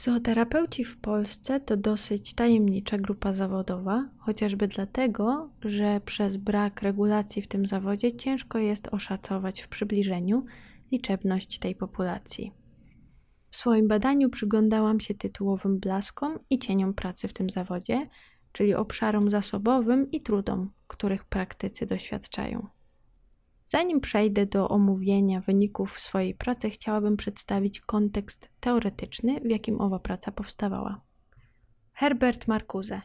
Psychoterapeuci w Polsce to dosyć tajemnicza grupa zawodowa, chociażby dlatego, że przez brak regulacji w tym zawodzie ciężko jest oszacować w przybliżeniu liczebność tej populacji. W swoim badaniu przyglądałam się tytułowym blaskom i cieniom pracy w tym zawodzie, czyli obszarom zasobowym i trudom, których praktycy doświadczają. Zanim przejdę do omówienia wyników swojej pracy, chciałabym przedstawić kontekst teoretyczny, w jakim owa praca powstawała. Herbert Marcuse,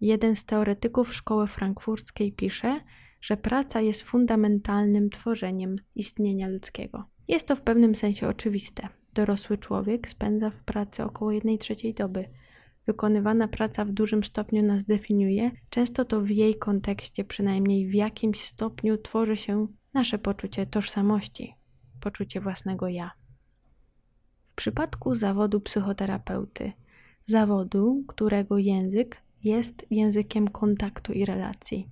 jeden z teoretyków szkoły frankfurckiej, pisze, że praca jest fundamentalnym tworzeniem istnienia ludzkiego. Jest to w pewnym sensie oczywiste. Dorosły człowiek spędza w pracy około 1 trzeciej doby. Wykonywana praca w dużym stopniu nas definiuje, często to w jej kontekście, przynajmniej w jakimś stopniu, tworzy się nasze poczucie tożsamości, poczucie własnego ja. W przypadku zawodu psychoterapeuty, zawodu, którego język jest językiem kontaktu i relacji,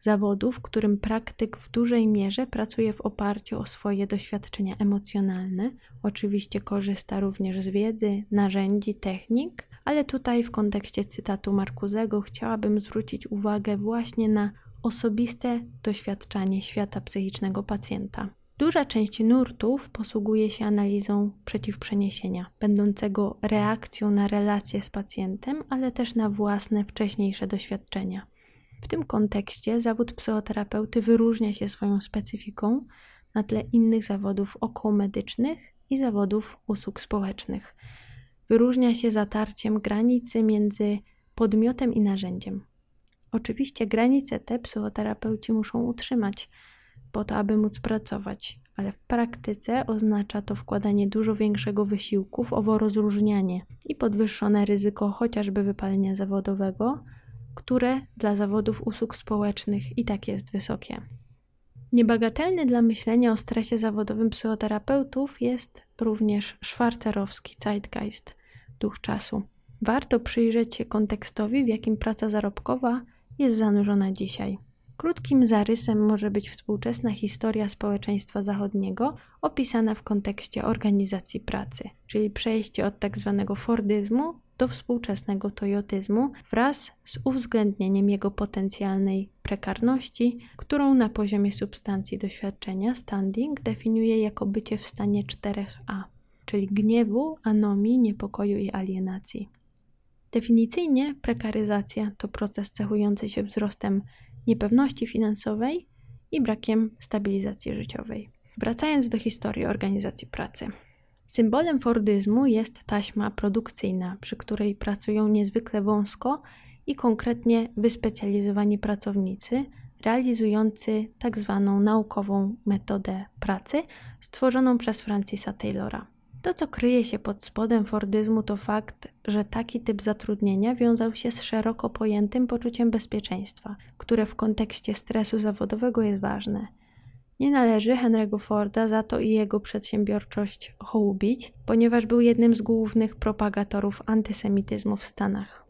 zawodu, w którym praktyk w dużej mierze pracuje w oparciu o swoje doświadczenia emocjonalne, oczywiście korzysta również z wiedzy, narzędzi, technik, ale tutaj w kontekście cytatu Markuzego chciałabym zwrócić uwagę właśnie na osobiste doświadczanie świata psychicznego pacjenta. Duża część nurtów posługuje się analizą przeciwprzeniesienia, będącego reakcją na relacje z pacjentem, ale też na własne wcześniejsze doświadczenia. W tym kontekście zawód psychoterapeuty wyróżnia się swoją specyfiką na tle innych zawodów okołomedycznych i zawodów usług społecznych. Wyróżnia się zatarciem granicy między podmiotem i narzędziem. Oczywiście granice te psychoterapeuci muszą utrzymać po to, aby móc pracować, ale w praktyce oznacza to wkładanie dużo większego wysiłku w owo rozróżnianie i podwyższone ryzyko chociażby wypalenia zawodowego, które dla zawodów usług społecznych i tak jest wysokie. Niebagatelny dla myślenia o stresie zawodowym psychoterapeutów jest również szwarcerowski zeitgeist, duch czasu. Warto przyjrzeć się kontekstowi, w jakim praca zarobkowa jest zanurzona dzisiaj. Krótkim zarysem może być współczesna historia społeczeństwa zachodniego, opisana w kontekście organizacji pracy, czyli przejście od tzw. Tak Fordyzmu do współczesnego toyotyzmu wraz z uwzględnieniem jego potencjalnej prekarności, którą na poziomie substancji doświadczenia Standing definiuje jako bycie w stanie 4A, czyli gniewu, anomii, niepokoju i alienacji. Definicyjnie prekaryzacja to proces cechujący się wzrostem niepewności finansowej i brakiem stabilizacji życiowej. Wracając do historii organizacji pracy. Symbolem fordyzmu jest taśma produkcyjna, przy której pracują niezwykle wąsko i konkretnie wyspecjalizowani pracownicy, realizujący tak zwaną naukową metodę pracy stworzoną przez Francisa Taylora. To, co kryje się pod spodem Fordyzmu, to fakt, że taki typ zatrudnienia wiązał się z szeroko pojętym poczuciem bezpieczeństwa, które w kontekście stresu zawodowego jest ważne. Nie należy Henry'ego Forda za to i jego przedsiębiorczość hołubić, ponieważ był jednym z głównych propagatorów antysemityzmu w Stanach.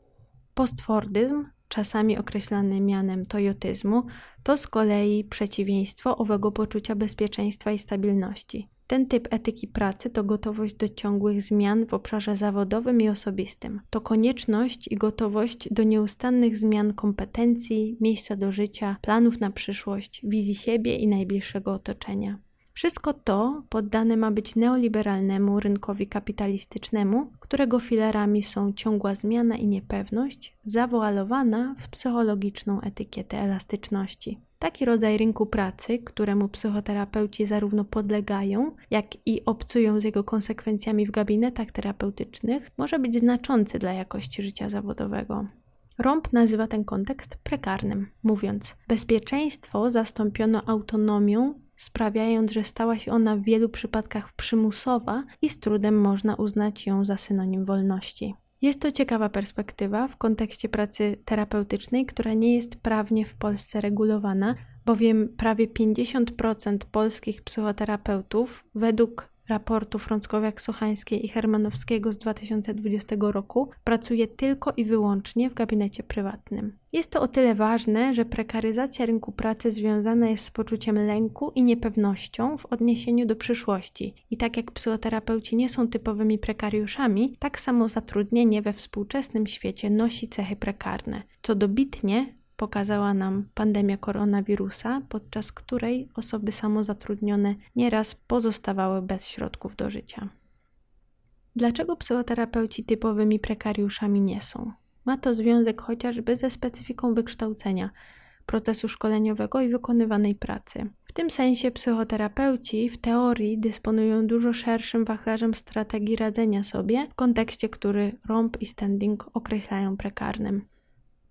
Postfordyzm, czasami określany mianem toyotyzmu, to z kolei przeciwieństwo owego poczucia bezpieczeństwa i stabilności. Ten typ etyki pracy to gotowość do ciągłych zmian w obszarze zawodowym i osobistym. To konieczność i gotowość do nieustannych zmian kompetencji, miejsca do życia, planów na przyszłość, wizji siebie i najbliższego otoczenia. Wszystko to poddane ma być neoliberalnemu rynkowi kapitalistycznemu, którego filarami są ciągła zmiana i niepewność, zawoalowana w psychologiczną etykietę elastyczności. Taki rodzaj rynku pracy, któremu psychoterapeuci zarówno podlegają, jak i obcują z jego konsekwencjami w gabinetach terapeutycznych, może być znaczący dla jakości życia zawodowego. Rąb nazywa ten kontekst prekarnym, mówiąc: Bezpieczeństwo zastąpiono autonomią, sprawiając, że stała się ona w wielu przypadkach przymusowa i z trudem można uznać ją za synonim wolności. Jest to ciekawa perspektywa w kontekście pracy terapeutycznej, która nie jest prawnie w Polsce regulowana, bowiem prawie 50% polskich psychoterapeutów według raportu Frąckowiak-Sochańskiej i Hermanowskiego z 2020 roku pracuje tylko i wyłącznie w gabinecie prywatnym. Jest to o tyle ważne, że prekaryzacja rynku pracy związana jest z poczuciem lęku i niepewnością w odniesieniu do przyszłości. I tak jak psychoterapeuci nie są typowymi prekariuszami, tak samo zatrudnienie we współczesnym świecie nosi cechy prekarne, co dobitnie pokazała nam pandemia koronawirusa, podczas której osoby samozatrudnione nieraz pozostawały bez środków do życia. Dlaczego psychoterapeuci typowymi prekariuszami nie są? Ma to związek chociażby ze specyfiką wykształcenia, procesu szkoleniowego i wykonywanej pracy. W tym sensie psychoterapeuci w teorii dysponują dużo szerszym wachlarzem strategii radzenia sobie w kontekście, który Romp i Standing określają prekarnym.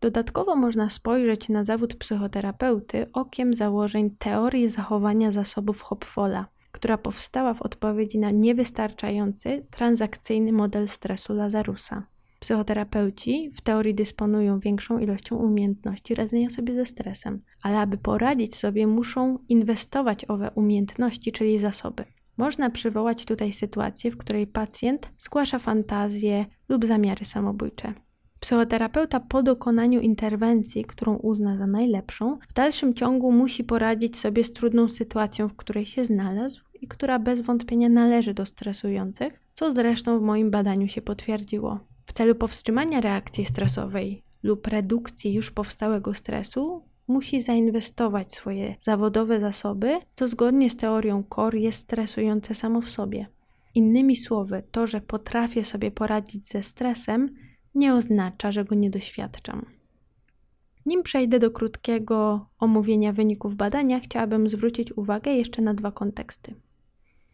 Dodatkowo można spojrzeć na zawód psychoterapeuty okiem założeń teorii zachowania zasobów Hopfola, która powstała w odpowiedzi na niewystarczający transakcyjny model stresu Lazarusa. Psychoterapeuci w teorii dysponują większą ilością umiejętności radzenia sobie ze stresem, ale aby poradzić sobie, muszą inwestować owe umiejętności, czyli zasoby. Można przywołać tutaj sytuację, w której pacjent zgłasza fantazje lub zamiary samobójcze. Psychoterapeuta po dokonaniu interwencji, którą uzna za najlepszą, w dalszym ciągu musi poradzić sobie z trudną sytuacją, w której się znalazł i która bez wątpienia należy do stresujących, co zresztą w moim badaniu się potwierdziło. W celu powstrzymania reakcji stresowej lub redukcji już powstałego stresu, musi zainwestować swoje zawodowe zasoby, co zgodnie z teorią CORE jest stresujące samo w sobie. Innymi słowy, to, że potrafię sobie poradzić ze stresem, nie oznacza, że go nie doświadczam. Nim przejdę do krótkiego omówienia wyników badania, chciałabym zwrócić uwagę jeszcze na dwa konteksty.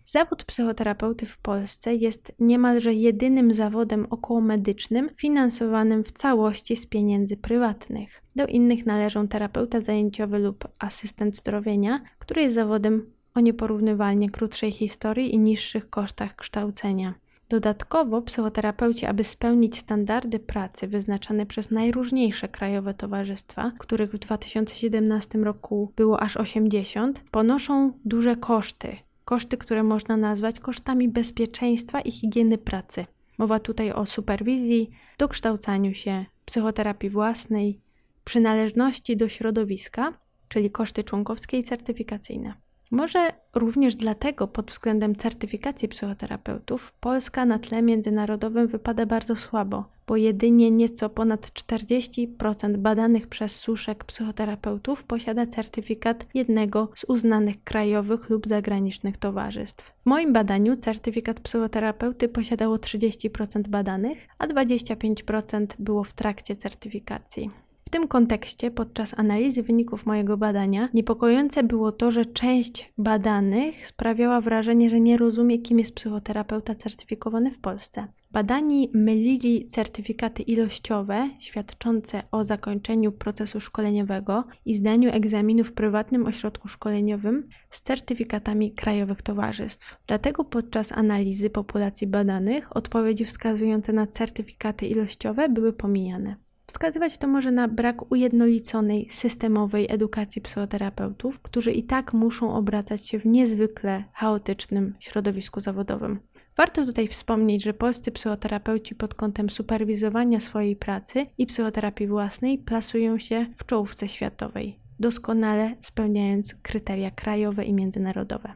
Zawód psychoterapeuty w Polsce jest niemalże jedynym zawodem okołomedycznym finansowanym w całości z pieniędzy prywatnych. Do innych należą terapeuta zajęciowy lub asystent zdrowienia, który jest zawodem o nieporównywalnie krótszej historii i niższych kosztach kształcenia. Dodatkowo psychoterapeuci, aby spełnić standardy pracy wyznaczane przez najróżniejsze krajowe towarzystwa, których w 2017 roku było aż 80, ponoszą duże koszty. Koszty, które można nazwać kosztami bezpieczeństwa i higieny pracy. Mowa tutaj o superwizji, dokształcaniu się, psychoterapii własnej, przynależności do środowiska, czyli koszty członkowskie i certyfikacyjne. Może również dlatego pod względem certyfikacji psychoterapeutów Polska na tle międzynarodowym wypada bardzo słabo, bo jedynie nieco ponad 40% badanych przez suszek psychoterapeutów posiada certyfikat jednego z uznanych krajowych lub zagranicznych towarzystw. W moim badaniu certyfikat psychoterapeuty posiadało 30% badanych, a 25% było w trakcie certyfikacji tym kontekście, podczas analizy wyników mojego badania, niepokojące było to, że część badanych sprawiała wrażenie, że nie rozumie, kim jest psychoterapeuta certyfikowany w Polsce. Badani mylili certyfikaty ilościowe świadczące o zakończeniu procesu szkoleniowego i zdaniu egzaminu w prywatnym ośrodku szkoleniowym z certyfikatami krajowych towarzystw. Dlatego podczas analizy populacji badanych odpowiedzi wskazujące na certyfikaty ilościowe były pomijane. Wskazywać to może na brak ujednoliconej, systemowej edukacji psychoterapeutów, którzy i tak muszą obracać się w niezwykle chaotycznym środowisku zawodowym. Warto tutaj wspomnieć, że polscy psychoterapeuci pod kątem superwizowania swojej pracy i psychoterapii własnej plasują się w czołówce światowej, doskonale spełniając kryteria krajowe i międzynarodowe.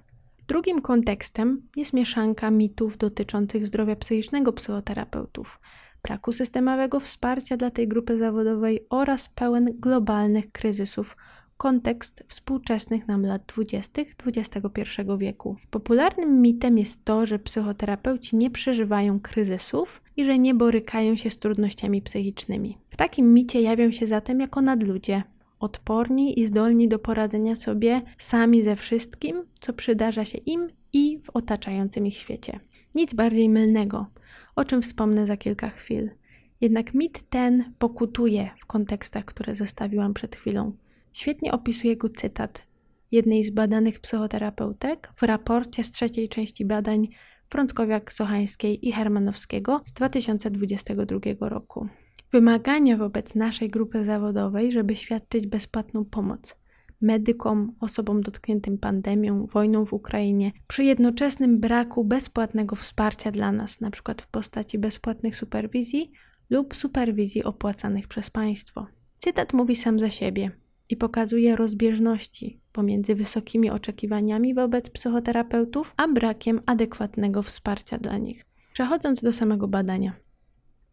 Drugim kontekstem jest mieszanka mitów dotyczących zdrowia psychicznego psychoterapeutów braku systemowego wsparcia dla tej grupy zawodowej oraz pełen globalnych kryzysów kontekst współczesnych nam lat 20. XXI wieku. Popularnym mitem jest to, że psychoterapeuci nie przeżywają kryzysów i że nie borykają się z trudnościami psychicznymi. W takim micie jawią się zatem jako nadludzie, odporni i zdolni do poradzenia sobie sami ze wszystkim, co przydarza się im i w otaczającym ich świecie. Nic bardziej mylnego o czym wspomnę za kilka chwil. Jednak mit ten pokutuje w kontekstach, które zestawiłam przed chwilą. Świetnie opisuje go cytat jednej z badanych psychoterapeutek w raporcie z trzeciej części badań Frąckowiak-Sochańskiej i Hermanowskiego z 2022 roku. Wymagania wobec naszej grupy zawodowej, żeby świadczyć bezpłatną pomoc. Medykom, osobom dotkniętym pandemią, wojną w Ukrainie, przy jednoczesnym braku bezpłatnego wsparcia dla nas, np. w postaci bezpłatnych superwizji lub superwizji opłacanych przez państwo. Cytat mówi sam za siebie i pokazuje rozbieżności pomiędzy wysokimi oczekiwaniami wobec psychoterapeutów, a brakiem adekwatnego wsparcia dla nich. Przechodząc do samego badania.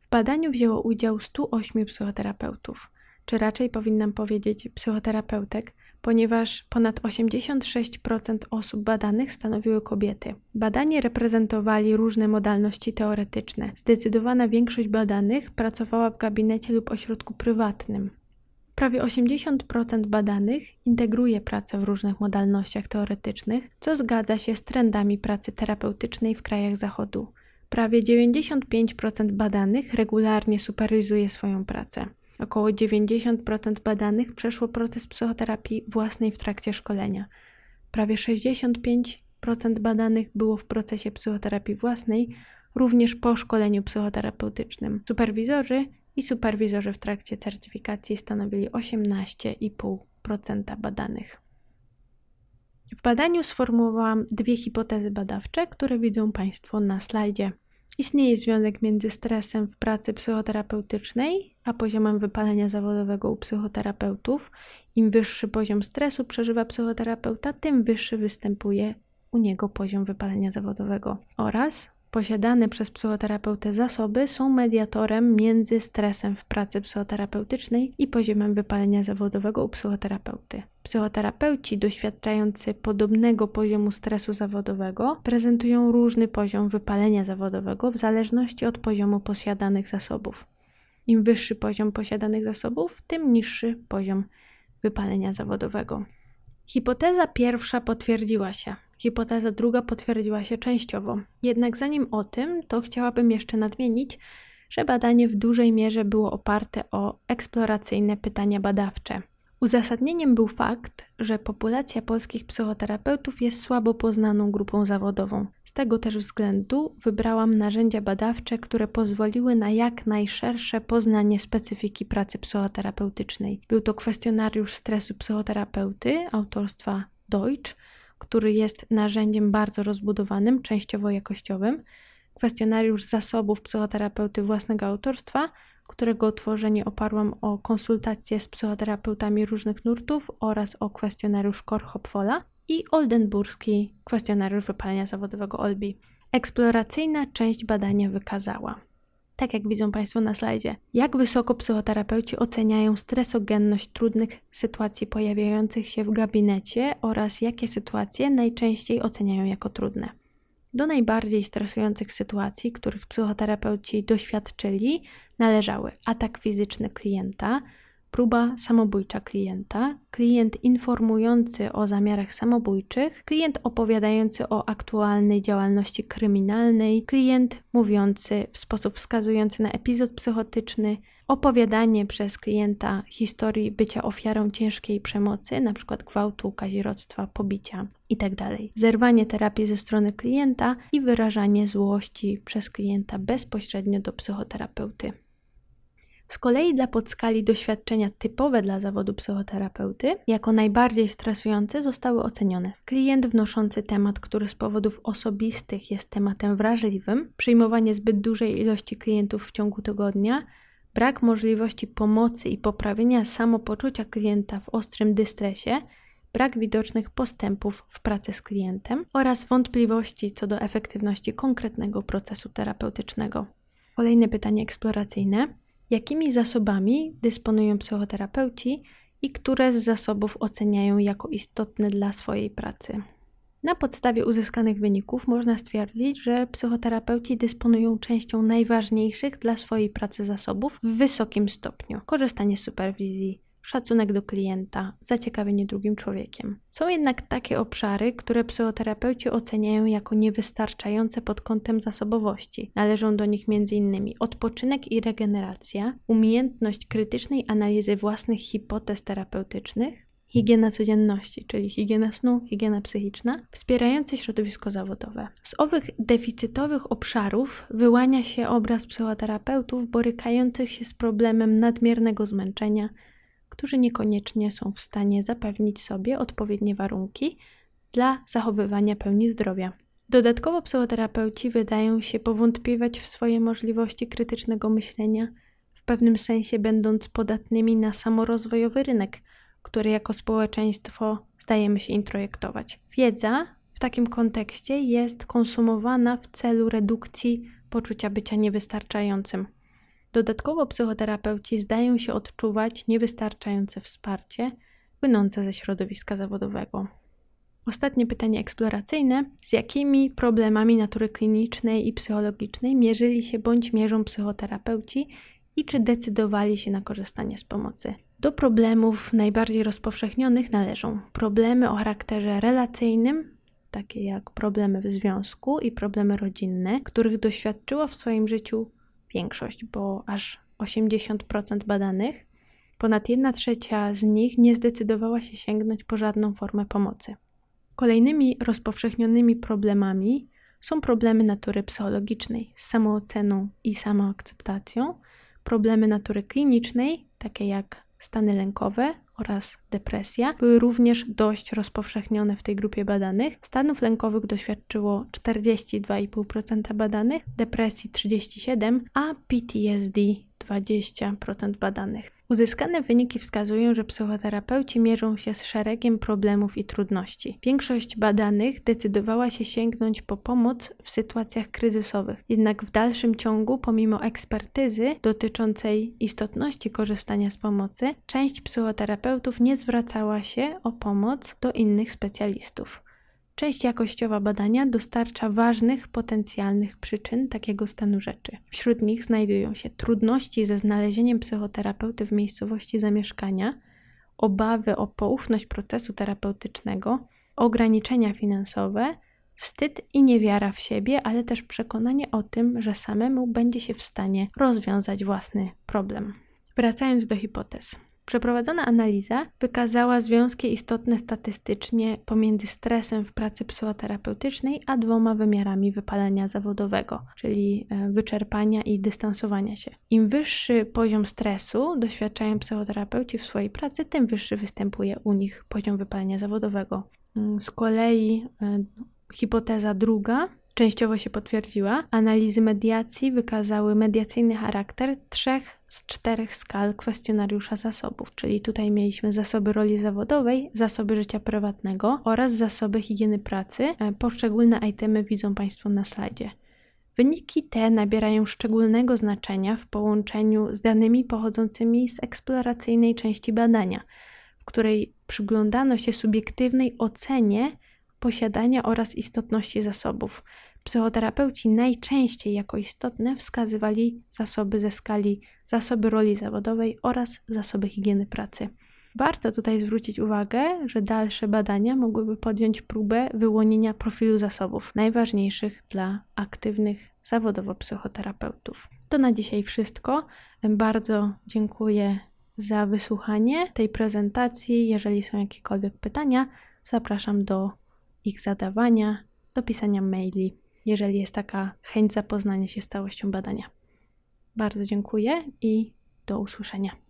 W badaniu wzięło udział 108 psychoterapeutów, czy raczej powinnam powiedzieć psychoterapeutek, ponieważ ponad 86% osób badanych stanowiły kobiety. Badanie reprezentowali różne modalności teoretyczne. Zdecydowana większość badanych pracowała w gabinecie lub ośrodku prywatnym. Prawie 80% badanych integruje pracę w różnych modalnościach teoretycznych, co zgadza się z trendami pracy terapeutycznej w krajach Zachodu. Prawie 95% badanych regularnie superwizuje swoją pracę. Około 90% badanych przeszło proces psychoterapii własnej w trakcie szkolenia. Prawie 65% badanych było w procesie psychoterapii własnej, również po szkoleniu psychoterapeutycznym. Superwizorzy i superwizorzy w trakcie certyfikacji stanowili 18,5% badanych. W badaniu sformułowałam dwie hipotezy badawcze, które widzą Państwo na slajdzie. Istnieje związek między stresem w pracy psychoterapeutycznej a poziomem wypalenia zawodowego u psychoterapeutów. Im wyższy poziom stresu przeżywa psychoterapeuta, tym wyższy występuje u niego poziom wypalenia zawodowego. Oraz posiadane przez psychoterapeutę zasoby są mediatorem między stresem w pracy psychoterapeutycznej i poziomem wypalenia zawodowego u psychoterapeuty. Psychoterapeuci doświadczający podobnego poziomu stresu zawodowego prezentują różny poziom wypalenia zawodowego w zależności od poziomu posiadanych zasobów. Im wyższy poziom posiadanych zasobów, tym niższy poziom wypalenia zawodowego. Hipoteza pierwsza potwierdziła się. Hipoteza druga potwierdziła się częściowo. Jednak zanim o tym, to chciałabym jeszcze nadmienić, że badanie w dużej mierze było oparte o eksploracyjne pytania badawcze. Uzasadnieniem był fakt, że populacja polskich psychoterapeutów jest słabo poznaną grupą zawodową. Z tego też względu wybrałam narzędzia badawcze, które pozwoliły na jak najszersze poznanie specyfiki pracy psychoterapeutycznej. Był to kwestionariusz stresu psychoterapeuty autorstwa Deutsch, który jest narzędziem bardzo rozbudowanym, częściowo jakościowym, kwestionariusz zasobów psychoterapeuty własnego autorstwa, którego tworzenie oparłam o konsultacje z psychoterapeutami różnych nurtów oraz o kwestionariusz Korhopfola i oldenburski kwestionariusz wypalenia zawodowego Olbi. Eksploracyjna część badania wykazała, tak jak widzą Państwo na slajdzie, jak wysoko psychoterapeuci oceniają stresogenność trudnych sytuacji pojawiających się w gabinecie oraz jakie sytuacje najczęściej oceniają jako trudne. Do najbardziej stresujących sytuacji, których psychoterapeuci doświadczyli, należały atak fizyczny klienta, próba samobójcza klienta, klient informujący o zamiarach samobójczych, klient opowiadający o aktualnej działalności kryminalnej, klient mówiący w sposób wskazujący na epizod psychotyczny, opowiadanie przez klienta historii bycia ofiarą ciężkiej przemocy, np. gwałtu, kazirodztwa, pobicia itd. Tak Zerwanie terapii ze strony klienta i wyrażanie złości przez klienta bezpośrednio do psychoterapeuty. Z kolei dla podskali doświadczenia typowe dla zawodu psychoterapeuty jako najbardziej stresujące zostały ocenione. Klient wnoszący temat, który z powodów osobistych jest tematem wrażliwym, przyjmowanie zbyt dużej ilości klientów w ciągu tygodnia, brak możliwości pomocy i poprawienia samopoczucia klienta w ostrym dystresie, brak widocznych postępów w pracy z klientem oraz wątpliwości co do efektywności konkretnego procesu terapeutycznego. Kolejne pytanie eksploracyjne jakimi zasobami dysponują psychoterapeuci i które z zasobów oceniają jako istotne dla swojej pracy. Na podstawie uzyskanych wyników można stwierdzić, że psychoterapeuci dysponują częścią najważniejszych dla swojej pracy zasobów w wysokim stopniu: korzystanie z superwizji, szacunek do klienta, zaciekawienie drugim człowiekiem. Są jednak takie obszary, które psychoterapeuci oceniają jako niewystarczające pod kątem zasobowości. Należą do nich m.in. odpoczynek i regeneracja, umiejętność krytycznej analizy własnych hipotez terapeutycznych, higiena codzienności, czyli higiena snu, higiena psychiczna, wspierające środowisko zawodowe. Z owych deficytowych obszarów wyłania się obraz psychoterapeutów borykających się z problemem nadmiernego zmęczenia, którzy niekoniecznie są w stanie zapewnić sobie odpowiednie warunki dla zachowywania pełni zdrowia. Dodatkowo psychoterapeuci wydają się powątpiewać w swoje możliwości krytycznego myślenia, w pewnym sensie będąc podatnymi na samorozwojowy rynek, który jako społeczeństwo zdajemy się introjektować. Wiedza w takim kontekście jest konsumowana w celu redukcji poczucia bycia niewystarczającym. Dodatkowo psychoterapeuci zdają się odczuwać niewystarczające wsparcie płynące ze środowiska zawodowego. Ostatnie pytanie eksploracyjne. Z jakimi problemami natury klinicznej i psychologicznej mierzyli się bądź mierzą psychoterapeuci i czy decydowali się na korzystanie z pomocy? Do problemów najbardziej rozpowszechnionych należą problemy o charakterze relacyjnym, takie jak problemy w związku i problemy rodzinne, których doświadczyło w swoim życiu większość, bo aż 80% badanych, ponad 1 trzecia z nich nie zdecydowała się sięgnąć po żadną formę pomocy. Kolejnymi rozpowszechnionymi problemami są problemy natury psychologicznej z samooceną i samoakceptacją, problemy natury klinicznej, takie jak stany lękowe oraz depresja, były również dość rozpowszechnione w tej grupie badanych. Stanów lękowych doświadczyło 42,5% badanych, depresji 37%, a PTSD 20% badanych. Uzyskane wyniki wskazują, że psychoterapeuci mierzą się z szeregiem problemów i trudności. Większość badanych decydowała się sięgnąć po pomoc w sytuacjach kryzysowych, jednak w dalszym ciągu, pomimo ekspertyzy dotyczącej istotności korzystania z pomocy, część psychoterapeutów nie zwracała się o pomoc do innych specjalistów. Część jakościowa badania dostarcza ważnych potencjalnych przyczyn takiego stanu rzeczy. Wśród nich znajdują się trudności ze znalezieniem psychoterapeuty w miejscowości zamieszkania, obawy o poufność procesu terapeutycznego, ograniczenia finansowe, wstyd i niewiara w siebie, ale też przekonanie o tym, że samemu będzie się w stanie rozwiązać własny problem. Wracając do hipotez. Przeprowadzona analiza wykazała związki istotne statystycznie pomiędzy stresem w pracy psychoterapeutycznej a dwoma wymiarami wypalenia zawodowego, czyli e, wyczerpania i dystansowania się. Im wyższy poziom stresu doświadczają psychoterapeuci w swojej pracy, tym wyższy występuje u nich poziom wypalenia zawodowego. Mm, z kolei e, hipoteza druga częściowo się potwierdziła. Analizy mediacji wykazały mediacyjny charakter trzech z czterech skal kwestionariusza zasobów, czyli tutaj mieliśmy zasoby roli zawodowej, zasoby życia prywatnego oraz zasoby higieny pracy. E, poszczególne itemy widzą Państwo na slajdzie. Wyniki te nabierają szczególnego znaczenia w połączeniu z danymi pochodzącymi z eksploracyjnej części badania, w której przyglądano się subiektywnej ocenie posiadania oraz istotności zasobów. Psychoterapeuci najczęściej jako istotne wskazywali zasoby ze skali zasoby roli zawodowej oraz zasoby higieny pracy. Warto tutaj zwrócić uwagę, że dalsze badania mogłyby podjąć próbę wyłonienia profilu zasobów najważniejszych dla aktywnych zawodowo psychoterapeutów. To na dzisiaj wszystko. Bardzo dziękuję za wysłuchanie tej prezentacji. Jeżeli są jakiekolwiek pytania, zapraszam do ich zadawania, do pisania maili, jeżeli jest taka chęć zapoznania się z całością badania. Bardzo dziękuję i do usłyszenia.